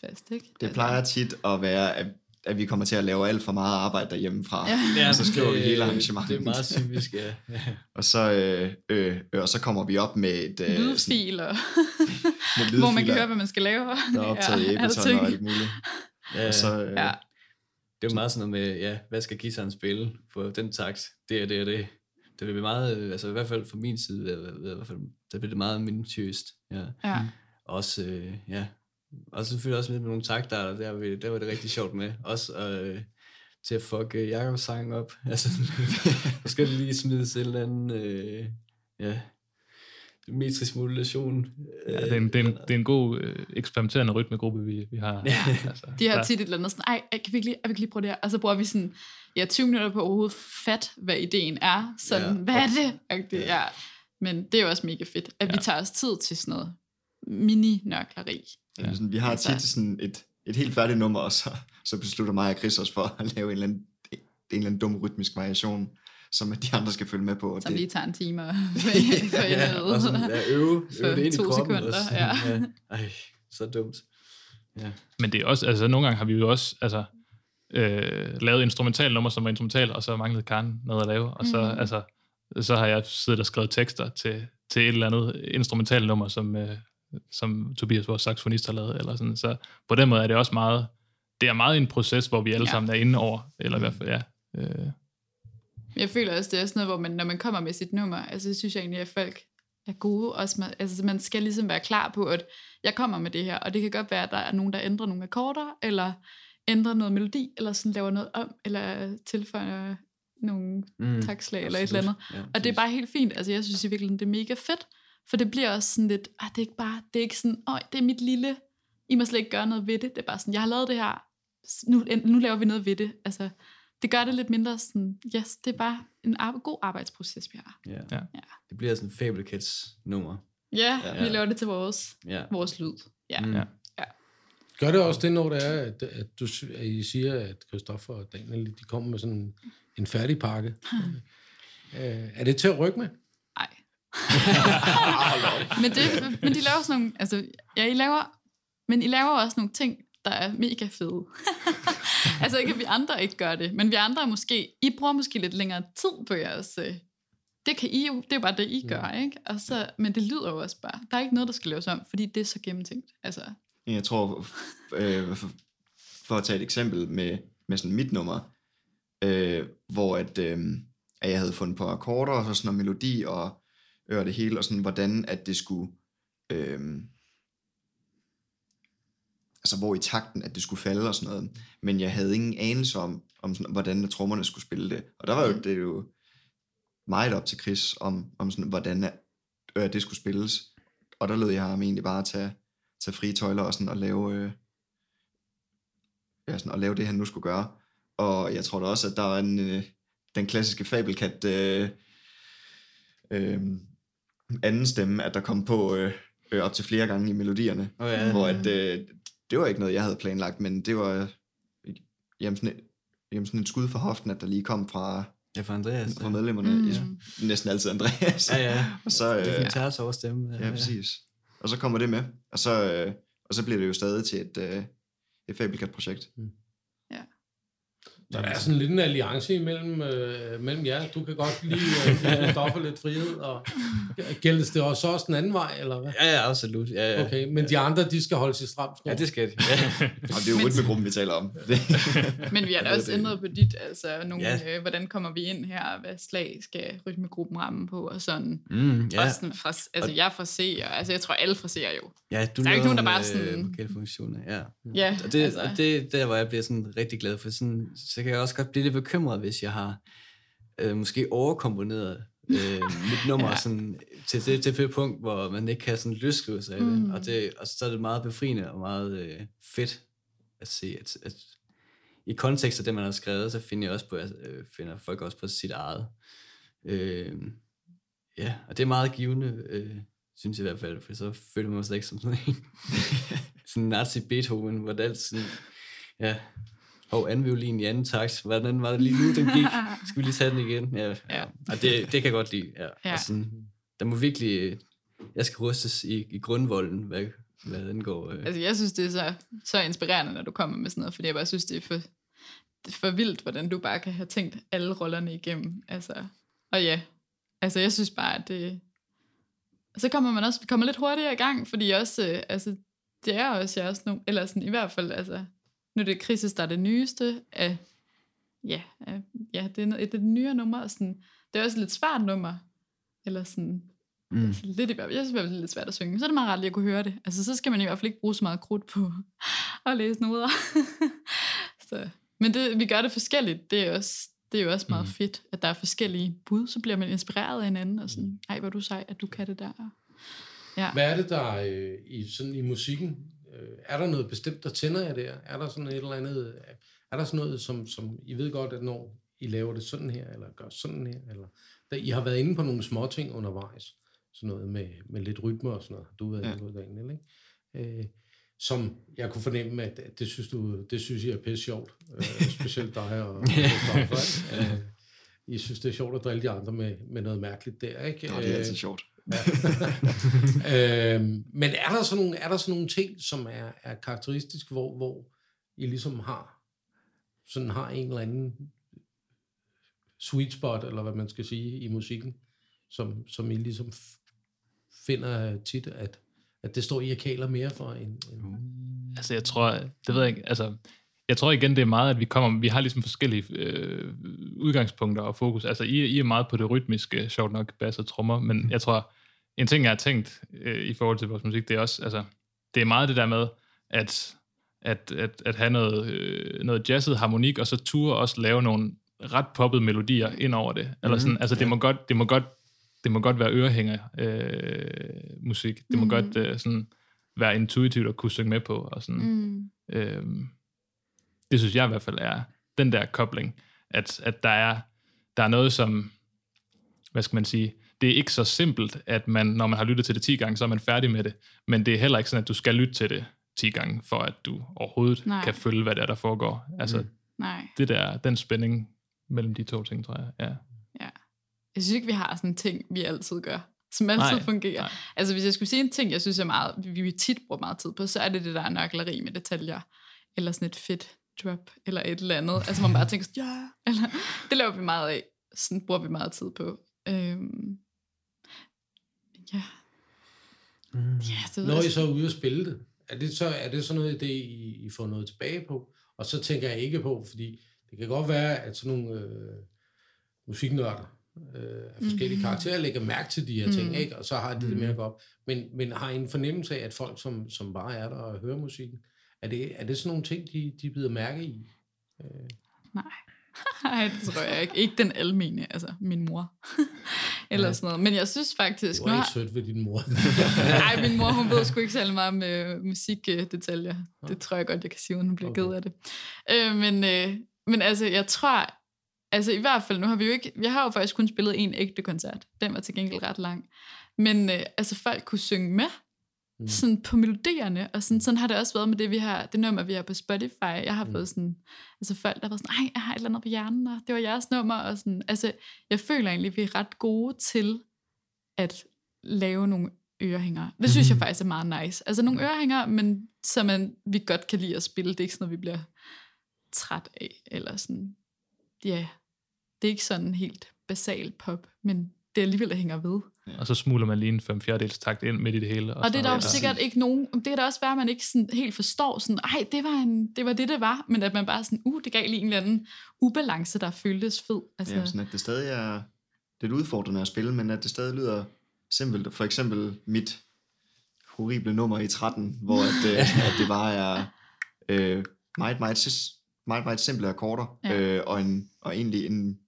fast, ikke? Det plejer tit at være, at, at vi kommer til at lave alt for meget arbejde derhjemmefra. Ja. Ja, så skriver vi hele arrangementet. Det er meget typisk, ja. ja. Og så, øh, øh, øh, og så kommer vi op med et... Øh, sådan, Lydfil og... Med hvor man kan lydfiler, høre, hvad man skal lave. Der er optaget i Ja, alting. og alt muligt. Ja, Og så, øh, Ja. Det er jo meget sådan noget med, ja, hvad skal guitaren spille på den takt? Det er det og det. Det vil blive meget, øh, altså i hvert fald fra min side, i hvert fald, der bliver det meget minutiøst. Ja. Ja. Også, øh, ja, og så selvfølgelig også lidt med nogle takter, der, der, var- der var det rigtig sjovt med. Også øh, til at fuck øh, Jakobs sang op. Altså, så skal det lige smides et eller andet, øh, ja, metrisk modulation. Ja, det, er en, det, er en, det er en god øh, eksperimenterende rytmegruppe, vi, vi har. Ja. altså, De har tit et eller andet sådan, ej, kan vi ikke lige, ej, vi kan lige prøve det her? Og så bruger vi sådan, ja, 20 minutter på overhovedet fat, hvad ideen er. Sådan, Ja. ja. hvad er det? Agtigt, ja. Men det er jo også mega fedt, at ja. vi Ja. tager os tid til sådan noget mini-nørkleri. Ja. Sådan, vi har tit sådan et, et helt færdigt nummer, og så, så beslutter mig og Chris os for at lave en eller anden, en eller anden dum rytmisk variation, som de andre skal følge med på. Og Som det, lige tager en time og for ja, og sådan, ja, øve, For øve det ind i to kroppen. sekunder, også. ja. ja. Ej, så dumt. Ja. Men det er også, altså nogle gange har vi jo også, altså, øh, lavet instrumental nummer, som var instrumental, og så manglede Karen noget at lave, og så, Mm. altså, så har jeg siddet og skrevet tekster til, til et eller andet instrumental nummer, som, øh, som Tobias, vores saxofonist, har lavet, eller sådan. Så på den måde er det også meget, det er meget en proces, hvor vi alle Ja. sammen er inde over, eller i hvert fald, ja. Øh, Jeg føler også, det er sådan noget, hvor man, når man kommer med sit nummer, altså det synes jeg egentlig, at folk er gode. Også med, altså man skal ligesom være klar på, at jeg kommer med det her, og det kan godt være, at der er nogen, der ændrer nogle akkorder, eller ændrer noget melodi, eller sådan laver noget om, eller tilføjer nogle Mm, takslag, eller et eller andet. Ja, Og det er bare helt fint. Altså jeg synes i virkeligheden, det er mega fedt, for det bliver også sådan lidt, ah, det er ikke bare, det er ikke sådan, åh, det er mit lille, I må slet ikke gøre noget ved det. Det er bare sådan, jeg har lavet det her, nu, nu laver vi noget ved det. Altså, det gør det lidt mindre sådan, yes, det er bare en ar- god arbejdsproces, vi har. Ja. Ja. ja. Det bliver sådan en Fable Kids nummer. Ja, Ja. vi laver det til vores, Ja. vores lyd. Ja. Mm. Ja. Gør det også det, når det er, at, at, du, at I siger, at Christoffer og Daniel, de kommer med sådan en færdig pakke? øh, er det til at rykke med? Men, det, men de laver sådan nogle, altså, ja, I laver, men I laver også nogle ting, der er mega fede. altså ikke, at vi andre ikke gør det, men vi andre måske, I bruger måske lidt længere tid på jeres, øh, det kan I jo, det er jo bare det, I gør, ikke? Og så, men det lyder jo også bare, der er ikke noget, der skal laves om, fordi det er så gennemtænkt. Altså, Jeg tror, øh, for, for at tage et eksempel med, med sådan mit nummer, øh, hvor at, øh, at jeg havde fundet på akkorder og så sådan noget melodi og øre det hele, og sådan hvordan at det skulle, øh, altså hvor i takten, at det skulle falde og sådan noget. Men jeg havde ingen anelse om, om sådan, hvordan trommerne skulle spille det. Og der var jo, Mm. det jo meget op til Chris, om, om sådan, hvordan øh, det skulle spilles. Og der lød jeg ham egentlig bare tage, tage frie tøjler og, sådan, og lave, øh, ja, sådan, og lave det, han nu skulle gøre. Og jeg tror da også, at der var en, øh, den klassiske fabelkat øh, øh, anden stemme, at der kom på øh, øh, op til flere gange i melodierne. Oh, ja. Hvor at, øh, det var ikke noget, jeg havde planlagt, men det var øh, jamen, sådan, et, jamen, sådan et skud for hoften, at der lige kom fra, Ja, for Andreas. fra medlemmerne. Mm. Ja. Næsten altid Andreas. Ja, ja. Og så, Det er øh, en over stemme. Ja, præcis. Og så kommer det med, og så, øh, og så bliver det jo stadig til et, øh, et Fablecat-projekt. Så der er sådan lidt en alliance imellem øh, mellem jer. Du kan godt lide øh, stoffer lidt frihed, og gældes det også, også den anden vej, eller hvad? Ja, ja, absolut. Ja, ja. Okay, men de andre, de skal holde sig stramt. Ja, det skal de. Ja. Og det er jo rytmegruppen, vi taler om. Men vi har da Jeg også ændret på dit, altså nogle, Ja. ja. øh, hvordan kommer vi ind her, hvad slag skal rytmegruppen ramme på, og sådan. Mm, Ja. ja. Også sådan fra, altså jeg er fra C'er, altså jeg tror alle fra C'er jo. ja, du Der er ikke nogen, der bare øh, sådan- vokalfunktioner, ja. Ja, Og det, altså. og det der, hvor jeg bliver sådan rigtig glad for, sådan, så kan jeg også godt blive lidt bekymret, hvis jeg har øh, måske overkomponeret øh, mit nummer Ja. sådan, til det, til det punkt, hvor man ikke kan sådan løsrive sig af det. Mm. Og, det. og så er det meget befriende og meget øh, fedt at se, at, at i kontekst af det, man har skrevet, så finder jeg også på, øh, finder folk også på sit eget. Øh, ja, og det er meget givende, øh, synes jeg i hvert fald, for så føler man sig ikke som sådan en sådan nazi Beethoven, hvor det altid sådan, ja, og anden violin i anden takt, hvordan var det lige nu, den gik? Skal vi lige tage den igen? Ja, ja. Ja. Og det, det kan jeg godt lide, ja. Ja. Og sådan, der må virkelig, jeg skal rustes i, i grundvolden, hvad, hvad den går. Øh. Altså jeg synes, det er så, så inspirerende, når du kommer med sådan noget, fordi jeg bare synes, det er for, for vildt, hvordan du bare kan have tænkt alle rollerne igennem. Altså, og ja, altså jeg synes bare, at det, så kommer man også kommer lidt hurtigere i gang, fordi også, øh, altså, det er også jeres nummer, eller sådan i hvert fald, altså, nu er det Krisis, der er det nyeste af, ja, af, ja det er et de nyere numre, og sådan, det er også et lidt svært nummer, eller sådan, Mm. altså, lidt i hvert fald, jeg synes i hvert fald, det er lidt svært at synge, så er det meget rart lige at kunne høre det, altså så skal man i hvert fald ikke bruge så meget krudt på at læse noder, så, men det, vi gør det forskelligt, det er også, det er jo også meget Mhm. fedt, at der er forskellige bud, så bliver man inspireret af hinanden, og sådan, ej, hvor du sej, at du kan det der. Ja. Hvad er det, der øh, i, sådan i musikken, er der noget bestemt, der tænder jer der? Er der sådan et eller andet, er der sådan noget, som, som I ved godt, at når I laver det sådan her, eller gør sådan her, eller der, I har været inde på nogle små ting undervejs, sådan noget med, med lidt rytme og sådan noget, du har været Ja. inde på Daniel, ikke? Øh, som jeg kunne fornemme, at det synes, du, det synes jeg er pisse sjovt, øh, specielt dig og, og ikke? Øh, I synes, det er sjovt at drille de andre med, med noget mærkeligt der, ikke? Nå, det er altid Øh, sjovt. øhm, men er der, sådan nogle, er der sådan nogle ting, som er, er karakteristisk, hvor, hvor I ligesom har, sådan har en eller anden sweet spot, eller hvad man skal sige, i musikken, som, som I ligesom finder tit, at, at det står I og kaler mere for end... end mm. Altså, jeg tror, det ved jeg ikke, altså, jeg tror igen, det er meget, at vi kommer, vi har ligesom forskellige øh, udgangspunkter og fokus. Altså, I, I er meget på det rytmiske, sjovt nok, bass og trommer, men jeg tror, en ting, jeg har tænkt øh, i forhold til vores musik, det er også, altså, det er meget det der med, at, at, at, at have noget, øh, noget jazzet harmonik, og så ture også lave nogle ret poppede melodier ind over det. Eller sådan, altså, det må godt, det må godt, det må godt være ørehænger øh, musik. Det må Mhm. godt øh, sådan være intuitivt at kunne synge med på, og sådan. Mm. Øhm, det synes jeg i hvert fald er den der kobling, at, at der, er, der er noget som, hvad skal man sige, det er ikke så simpelt, at man, når man har lyttet til det 10 gange, så er man færdig med det, men det er heller ikke sådan, at du skal lytte til det 10 gange, for at du overhovedet Nej. Kan følge, hvad det er, der foregår. Altså, Mm. Nej. det der, den spænding mellem de to ting, tror jeg. Ja. Jeg synes ikke, vi har sådan en ting, vi altid gør, som altid Nej, fungerer. nej. Altså, hvis jeg skulle sige en ting, jeg synes er meget, vi vi tit bruger meget tid på, så er det det der nørkleri med detaljer, eller sådan et fedt drop, eller et eller andet. Altså, man bare tænker sådan, ja, eller, det laver vi meget af. Sådan bruger vi meget tid på. Øhm, ja. Mm. Ja, det ved Når jeg I så er ude og spille det, er det så, er det så noget, det I, I får noget tilbage på? Og så tænker jeg ikke på, fordi det kan godt være, at sådan nogle øh, musiknørder øh, af forskellige Mhm. karakterer lægger mærke til de her ting, Mhm. ikke? og så har de det Mhm. mere godt. Men, men har I en fornemmelse af, at folk, som, som bare er der og hører musikken, er det, er det sådan nogle ting, de, de bider mærke i? Øh, Nej. Nej, det tror jeg ikke. Ikke den almene, altså min mor. Eller sådan noget. Men jeg synes faktisk... var har- ikke sødt ved din mor. Nej, min mor, hun ved sgu ikke særlig meget øh, musikdetaljer. Det tror jeg godt, jeg kan sige, hun bliver Okay. ked af det. Øh, men, øh, men altså, jeg tror, altså i hvert fald, nu har vi jo ikke, vi har jo faktisk kun spillet en ægte koncert. Den var til gengæld ret lang. Men øh, altså, folk kunne synge med, Mm. sådan på melodierne, og sådan, sådan har det også været med det, vi har, det nummer, vi har på Spotify. Jeg har Mm. mm. fået sådan, altså folk, der har været sådan, ej, jeg har et eller andet på hjernen, og det var jeres nummer, og sådan, altså, jeg føler egentlig, at vi er ret gode til at lave nogle ørehængere. Det synes jeg faktisk er meget nice. Altså nogle ørehængere, men som man, vi godt kan lide at spille. Det er ikke sådan noget, vi bliver træt af, eller sådan, ja, det er ikke sådan helt basal pop, men det alligevel, der hænger ved. Og så smuler man lige en 5 fjerdedels takt ind midt i det hele. Og det er der jo sikkert ikke nogen, det er der også være, at man ikke sådan helt forstår sådan, ej, det var, en, det var det, det var, men at man bare sådan, uh, det gav lige en eller anden ubalance, der føltes fed. Altså, Ja, sådan at det stadig er lidt udfordrende at spille, men at det stadig lyder simpelt. For eksempel mit horrible nummer i 13, hvor at, øh, at det bare er øh, meget, meget, meget, meget simple akkorder, Ja. øh, og, en, og egentlig en,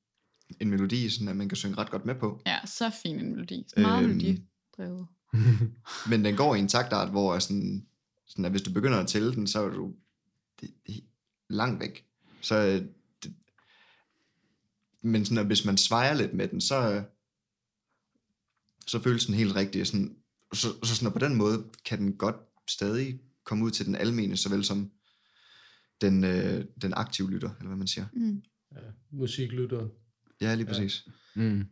en melodi, sådan at man kan synge ret godt med på. ja, så fin en melodi. Meget Øhm, melodidrevet. Men den går i en taktart, hvor sådan, sådan at hvis du begynder at tælle den, så er du det, det er langt væk. Så, øh, det, men sådan, at hvis man svejer lidt med den, så, øh, så føles den helt rigtig. Sådan, så, så sådan, på den måde kan den godt stadig komme ud til den almene, såvel som den, øh, den aktive lytter, eller hvad man siger. Mm. ja, musiklytteren. Ja, lige præcis. Mm.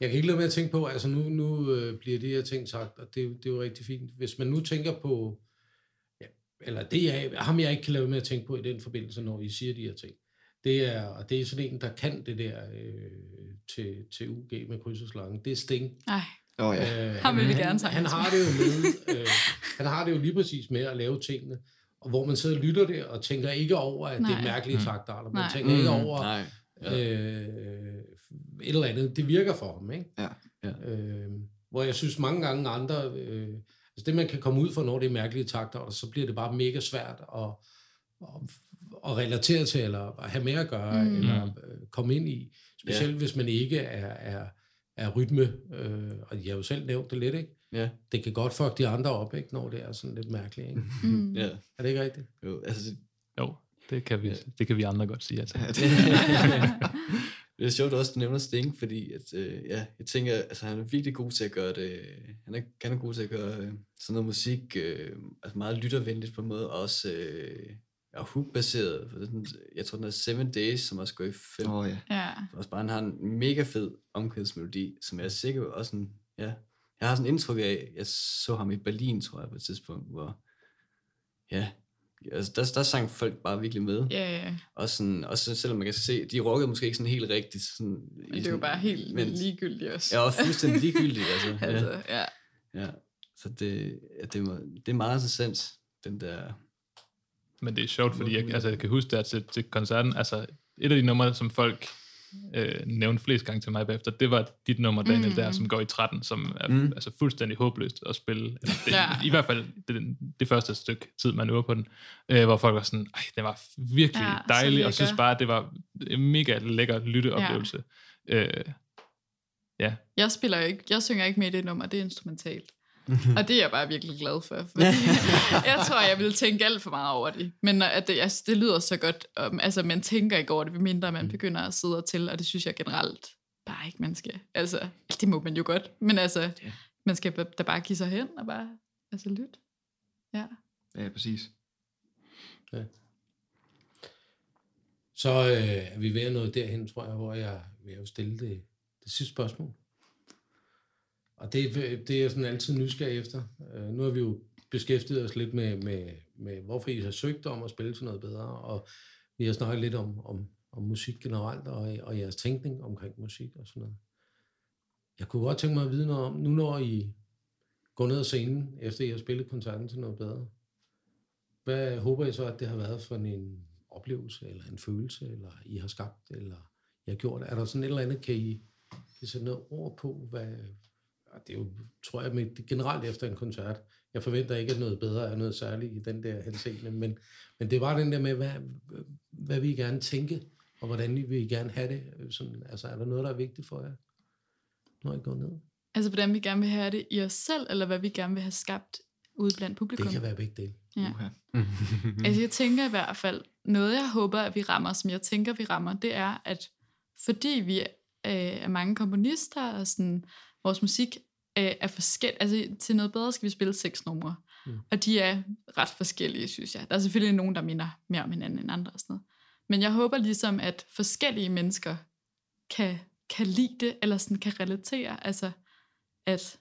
Jeg kan ikke lade med at tænke på, altså nu, nu øh, bliver de her ting sagt, og det, er jo- det er jo rigtig fint. Hvis man nu tænker på, ja, eller det er ham jeg ikke kan lade med at tænke på i den forbindelse, når I siger de her ting, det er, og det er sådan en, der kan det der øh, til, til UG med kryds og slange, det er Sting. Ej, Åh oh, ja. Øh, Ham vil vi han, gerne tage han hans har det jo med, øh, han har det jo lige præcis med at lave tingene, og hvor man sidder og lytter det, og tænker ikke over, at Nej. det er Nej. mærkelige Mm. taktarter. Man Nej. tænker ikke Mm, over Nej. Ja. øh, et eller andet. Det virker for ham, ikke? Ja. Ja. Øh, hvor jeg synes mange gange andre, øh, altså det man kan komme ud for, når det er mærkelige taktarter, så bliver det bare mega svært at, at, at relatere til, eller at have med at gøre, Mm. eller øh, komme ind i. Specielt Ja. hvis man ikke er, er, er rytme, øh, og jeg har jo selv nævnt det lidt, ikke? Ja. Det kan godt fuck de andre op, ikke? Når det er sådan lidt mærkeligt, ikke? Mm. ja. Er det ikke rigtigt? Jo, altså, det, Jo, det kan vi, det kan vi andre godt sige. Altså. det er sjovt også, at du nævner Sting, fordi at, øh, ja, jeg tænker, altså, han er virkelig god til at gøre det, han er, han er god til at gøre øh, sådan noget musik øh, altså meget lyttervenligt på en måde, og også øh, ja, hook-baseret. For jeg tror, den er Seven Days, som også går i. Åh oh, ja. Ja. Også bare, han har en mega fed omkvædsmelodi, som jeg er sikker på også sådan, ja, jeg har sådan indtryk af, jeg så ham i Berlin, tror jeg, på et tidspunkt, hvor, ja, altså der, der sang folk bare virkelig med. Ja, ja. Også, sådan, også selvom man kan se, de rockede måske ikke sådan helt rigtigt. Sådan, Men det er jo bare helt men, ligegyldigt også. Ja, og fuldstændig ligegyldigt, altså. altså, ja, ja. ja. Så det, ja, det, er, det er meget interessant, den der... Men det er sjovt, fordi jeg, altså, jeg kan huske der til, til koncerten, altså et af de numre, som folk øh, nævnte flest gange til mig bagefter, det var dit nummer, Daniel, Mm. der, som går i 13, som er Mm. altså, fuldstændig håbløst at spille. Eller det, Ja. I hvert fald det, det første stykke tid, man øver på den, øh, hvor folk var sådan, ej, det var virkelig Ja, dejligt, og synes bare, det var en mega lækker lytteoplevelse. Ja. Øh, ja, Jeg spiller ikke, jeg synger ikke med i det nummer, det er instrumentalt. Og det er jeg bare virkelig glad for. Fordi jeg tror, jeg ville tænke alt for meget over det. Men at det, altså, det lyder så godt. Um, altså, man tænker ikke over det, mindre man begynder at sidde og til, og det synes jeg generelt bare ikke, man skal. Altså, det må man jo godt. Men altså, man skal da bare give sig hen og bare altså, lytte. Ja. Ja, præcis. Så øh, er vi ved at nå derhen, tror jeg, hvor jeg vil stille det, det sidste spørgsmål. Og det, det er jeg sådan altid nysgerrig efter. Øh, nu har vi jo beskæftiget os lidt med, med, med, hvorfor I har søgt om at spille til noget bedre, og vi har snakket lidt om, om, om musik generelt, og, og jeres tænkning omkring musik og sådan noget. Jeg kunne godt tænke mig at vide noget om, nu når I går ned ad scenen, efter I har spillet koncerten til noget bedre, hvad håber I så, at det har været for en oplevelse, eller en følelse, eller I har skabt, eller I har gjort? Er der sådan et eller andet, kan I, kan I sætte noget ord på, hvad, og det er jo, tror jeg, med, generelt efter en koncert. Jeg forventer ikke, at noget bedre er noget særligt i den der henseende, men, men det var den der med, hvad, hvad vil I gerne tænke, og hvordan vil I gerne have det? Sådan, altså, er der noget, der er vigtigt for jer, når I går ned? Altså, hvordan vi gerne vil have det i os selv, eller hvad vi gerne vil have skabt ude blandt publikum. Det kan være begge dele. Ja. Uha. Altså jeg tænker i hvert fald, noget jeg håber, at vi rammer, som jeg tænker, vi rammer, det er, at fordi vi øh, er mange komponister, og sådan, vores musik øh, er forskellig, altså til noget bedre skal vi spille seks numre, Mm. og de er ret forskellige, synes jeg. Der er selvfølgelig nogen, der minder mere om hinanden end andre og sådan noget. Men jeg håber ligesom, at forskellige mennesker kan, kan lide det, eller sådan kan relatere, altså at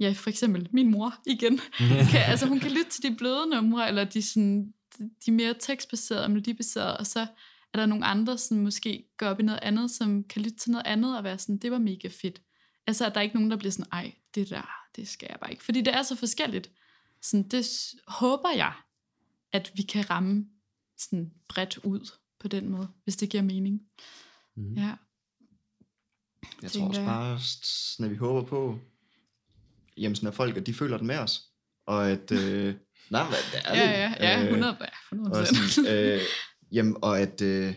ja, for eksempel min mor igen, kan, altså hun kan lytte til de bløde numre, eller de, sådan, de, mere tekstbaserede, melodibaserede, og så er der nogle andre, som måske går op i noget andet, som kan lytte til noget andet og være sådan, det var mega fedt. Altså, at der er ikke nogen, der bliver sådan, ej, det der, det skal jeg bare ikke. Fordi det er så forskelligt. Sådan, det håber jeg, at vi kan ramme sådan bredt ud på den måde, hvis det giver mening. Mm. Ja. Jeg tror også bare, at vi håber på, jamen sådan at folk, at de føler det med os. Og at, øh, nej, det er Ja, ja, ja, 100, ja, 100 og, sådan, øh, jamen, og at, øh,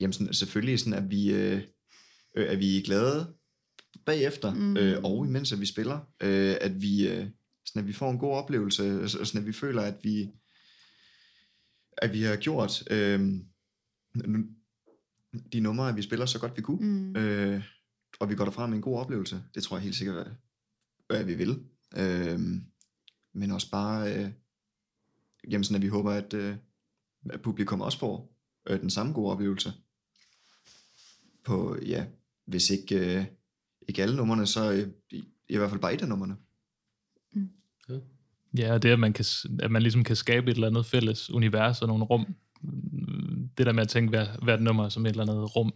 jamen sådan, selvfølgelig sådan, at vi, øh, øh, at vi er glade bagefter, Mm. øh, og imens at vi spiller, øh, at vi, øh, sådan, at vi får en god oplevelse, så- sådan at vi føler, at vi, at vi har gjort øh, de numre, vi spiller så godt vi kunne, Mm. øh, og vi går derfra med en god oplevelse. Det tror jeg helt sikkert, at, at vi vil. Øh, men også bare, øh, jamen sådan, at vi håber, at, øh, at publikum også får øh, den samme gode oplevelse. På, ja, hvis ikke, øh, ikke alle numrene, så øh, i, i hvert fald bare et af numrene. Ja, og det, at man, kan, at man ligesom kan skabe et eller andet fælles univers og nogle rum. Mm, Det der med at tænke hver, hvert nummer som et eller andet rum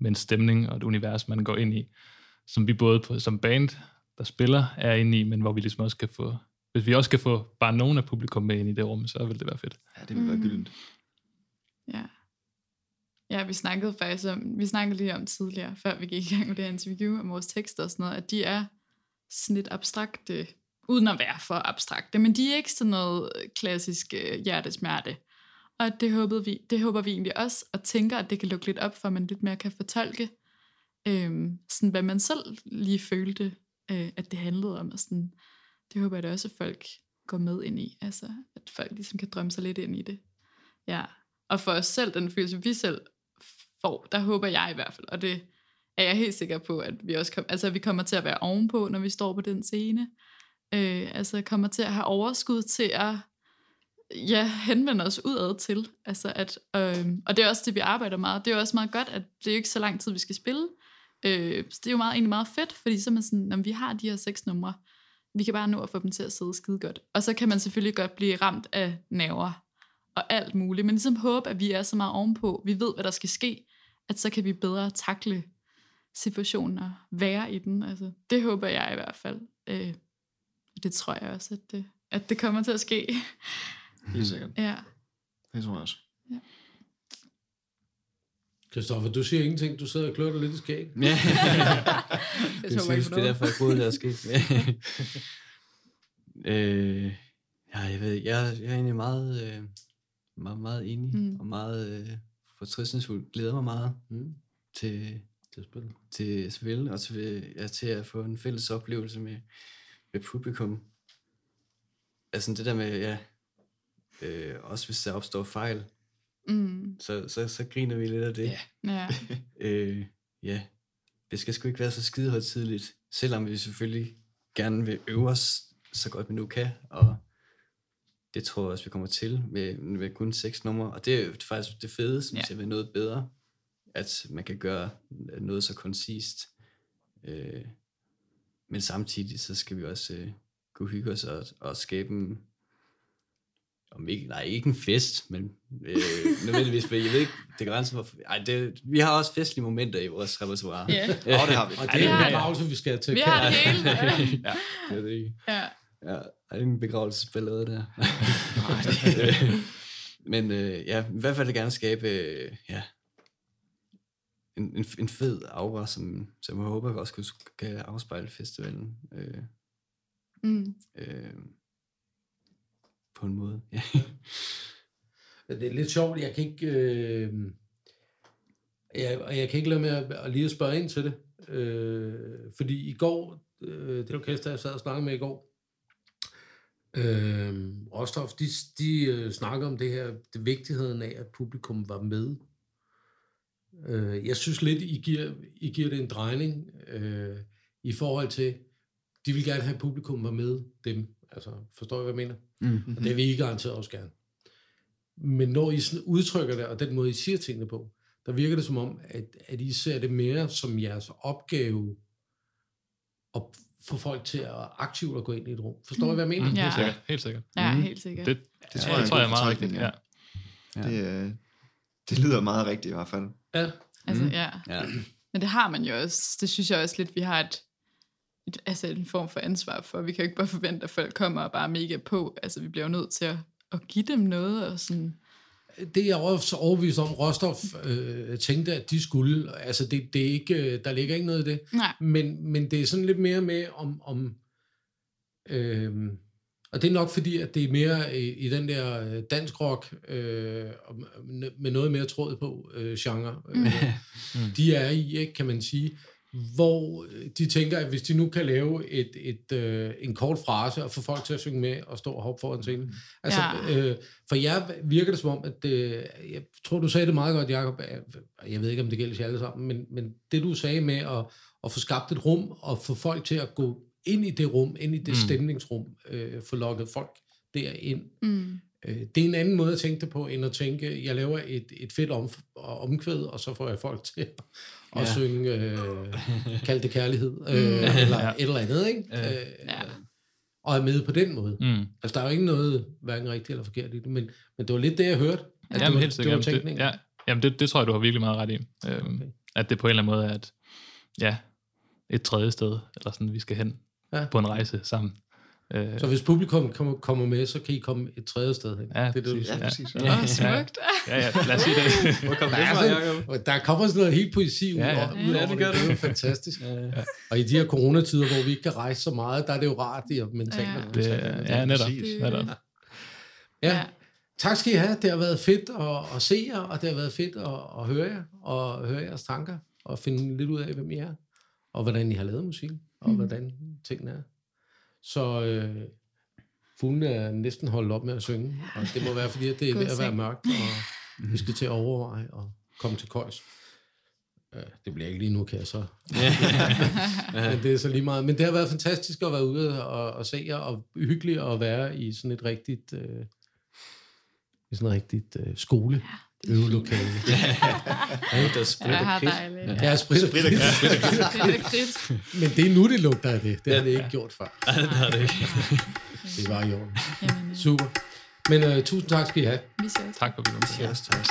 med en stemning og et univers, man går ind i. som vi både på, som band, der spiller, er inde i, men hvor vi ligesom også kan få, hvis vi også kan få bare nogen af publikum med ind i det rum, så vil det være fedt. Ja, det vil være Mm. gyldent. Ja. Ja, vi snakkede faktisk om, vi snakkede lige om tidligere, før vi gik i gang med det her interview, om vores tekster og sådan noget, at de er sådan lidt abstrakte, uden at være for abstrakte, men de er ikke sådan noget klassisk øh, hjertesmerte. Og det, håbede vi, det håber vi egentlig også, og tænker, at det kan lukke lidt op for, at man lidt mere kan fortolke, øhm, sådan, hvad man selv lige følte, øh, at det handlede om. Og sådan, det håber jeg da også, at folk går med ind i. Altså, at folk ligesom kan drømme sig lidt ind i det. Ja. Og for os selv, den følelse, vi selv år, der håber jeg i hvert fald, og det er jeg helt sikker på, at vi også kom, altså, at vi kommer til at være ovenpå, når vi står på den scene. Øh, altså kommer til at have overskud til at ja, henvende os udad til. Altså at, øh, og det er også det, vi arbejder meget. Det er jo også meget godt, at det er jo ikke så lang tid, vi skal spille. Øh, så det er jo meget, egentlig meget fedt, fordi så er man sådan, når vi har de her seks numre, vi kan bare nå at få dem til at sidde skide godt. Og så kan man selvfølgelig godt blive ramt af nerver og alt muligt, men ligesom håbe, at vi er så meget ovenpå, vi ved, hvad der skal ske, at så kan vi bedre takle situationen og være i den. Altså, det håber jeg i hvert fald. Øh, det tror jeg også, at det, at det kommer til at ske. Helt sikkert. ja. Det tror jeg også. Christoffer, du siger ingenting. Du sidder og klør dig lidt i skæg. Ja. Jeg det tror ikke synes, på det er derfor, jeg boede der skete. øh, ja, jeg ved, jeg, jeg er egentlig meget, øh, meget, meget enig, mm. og meget øh, fortrystningsfuld. Glæder mig meget Mm. til, Det spiller. til spil, og til, ja, til at få en fælles oplevelse med, med publikum. Altså det der med, ja, øh, også hvis der opstår fejl, Mm. så, så, så griner vi lidt af det. Ja. Ja. Øh, ja, det skal sgu ikke være så skide tidligt, selvom vi selvfølgelig gerne vil øve os så godt vi nu kan, og det tror jeg også, vi kommer til med, med kun seks numre, og det er faktisk det fede, synes Ja. jeg, ved noget bedre, at man kan gøre noget så koncist, øh, men samtidig så skal vi også øh, kunne hygge os og, og skabe en, om ikke, nej, ikke en fest, men øh, nødvendigvis, for jeg ved ikke, det grænser for, ej, det, vi har også festlige momenter i vores repertoire. Ja. Åh, oh, det har vi. Og det er en ja, ja. begravelse, vi skal til. Vi har det hele. Ja. ja, det er det ikke. ja. Ja, er det en begravelsesballade der? Men øh, ja, i hvert fald gerne skabe øh, ja, en, en, en fed aura, som, som jeg håber også kunne, kan afspejle festivalen øh, Mm. øh, på en måde. Ja. Det er lidt sjovt, jeg kan ikke... Øh, jeg, og jeg kan ikke lade med at, at lige at spørge ind til det. Øh, fordi i går, øh, det orkester, jeg sad og snakkede med i går, øh, Rostov, de, de øh, snakker om det her, det vigtigheden af, at publikum var med. Øh, jeg synes lidt, I giver, I giver det en drejning øh, i forhold til, de vil gerne have, at publikum var med dem. Altså, forstår I, hvad jeg mener? Mm. Og det vil I garanteret også gerne. Men når I sådan udtrykker det, og den måde, I siger tingene på, der virker det som om, at, at I ser det mere som jeres opgave at få folk til at aktivt at gå ind i et rum. Forstår I, hvad jeg mener? Mm, Ja. Helt sikkert, helt sikkert. ja, Mm. helt sikkert. Det, Det tror ja, jeg det tror jeg er meget fortolkning, ja. Det, Ja. øh, det lyder meget rigtigt i hvert fald. Ja. Altså, Mm. ja. Ja. Men det har man jo også. Det synes jeg også lidt, vi har et, et, altså en form for ansvar for. Vi kan jo ikke bare forvente, at folk kommer og bare er mega på. Altså, vi bliver jo nødt til at, at give dem noget. Og sådan. Det er jeg også overbevist om, Rostov øh, tænkte, at de skulle. Altså, det, det er ikke, øh, der ligger ikke noget i det. Nej. Men, men det er sådan lidt mere med om... om øhm, og det er nok fordi, at det er mere i, i den der øh, dansk rock, øh, med noget mere tråd på øh, genre, øh, Mm. de er i, ikke, kan man sige. Hvor øh, de tænker, at hvis de nu kan lave et, et, øh, en kort frase og få folk til at synge med og stå og hoppe foran scenen. Altså, Ja. øh, for jer virker det som om, at øh, jeg tror, du sagde det meget godt, Jacob. Jeg ved ikke, om det gælder til alle sammen, men, men det du sagde med at, at få skabt et rum og få folk til at gå ind i det rum, ind i det Mm. stemningsrum, øh, få lukket folk derind. Mm. Øh, det er en anden måde at tænke det på, end at tænke, jeg laver et, et fedt om, omkvæd, og så får jeg folk til at, at Ja. synge, øh, kald det kærlighed, øh, Mm. eller Ja. et eller andet, ikke? Ja. Øh, Ja. Og er med på den måde. Mm. Altså, der er jo ikke noget, hverken rigtigt eller forkert i det, men, men det var lidt det, jeg hørte. At Jamen, det var, helt det var Jamen, det, ja, jamen det, det tror jeg, du har virkelig meget ret i. Øhm, Okay. At det på en eller anden måde er, at ja, et tredje sted, eller sådan, vi skal hen Ja. ja. på en rejse sammen. Øh, Så hvis publikum kommer, kommer med, så kan I komme et tredje sted hen. Ja, det er det, præcis. Ja, præcis. Ja. Åh, smukt. ja, ja, lad os sige det. Hvor kom Der, det er fra, Jacob? der kommer sådan noget helt poesi ud, Ja, ja. over- Ja, ud det gør det. Det er fantastisk. Ja. Og i de her coronatider, hvor vi ikke kan rejse så meget, der er det jo rart, det er mentalt. Ja. det ja, netop. Ja. Ja. Tak skal I have. Det har været fedt at, at se jer, og det har været fedt at, at høre jer, og høre jeres tanker, og finde lidt ud af, hvem I er, og hvordan I har lavet musik, og Mm. hvordan tingene er. Så øh, fuglene er næsten holdt op med at synge, og det må være, fordi at det er ved at være mørkt, og vi skal til at overveje og komme til køjs. Det bliver ikke lige nu, kan jeg så. Men det er så lige meget. Men det har været fantastisk at være ude og, og se jer, og hyggeligt at være i sådan et rigtigt, øh, i sådan et rigtigt øh, skole øvelokale. Det er sprit Ja, og dejligt. Ja, sprit og Sprit og er kridt. Men det er nu, det lugter af det. Det har det ikke gjort før. Nej, det har det ikke. Det var i orden. Jamen, Super. Men øh, tusind tak skal I have. vi ses. Tak for at vi kom. Ja, også tak.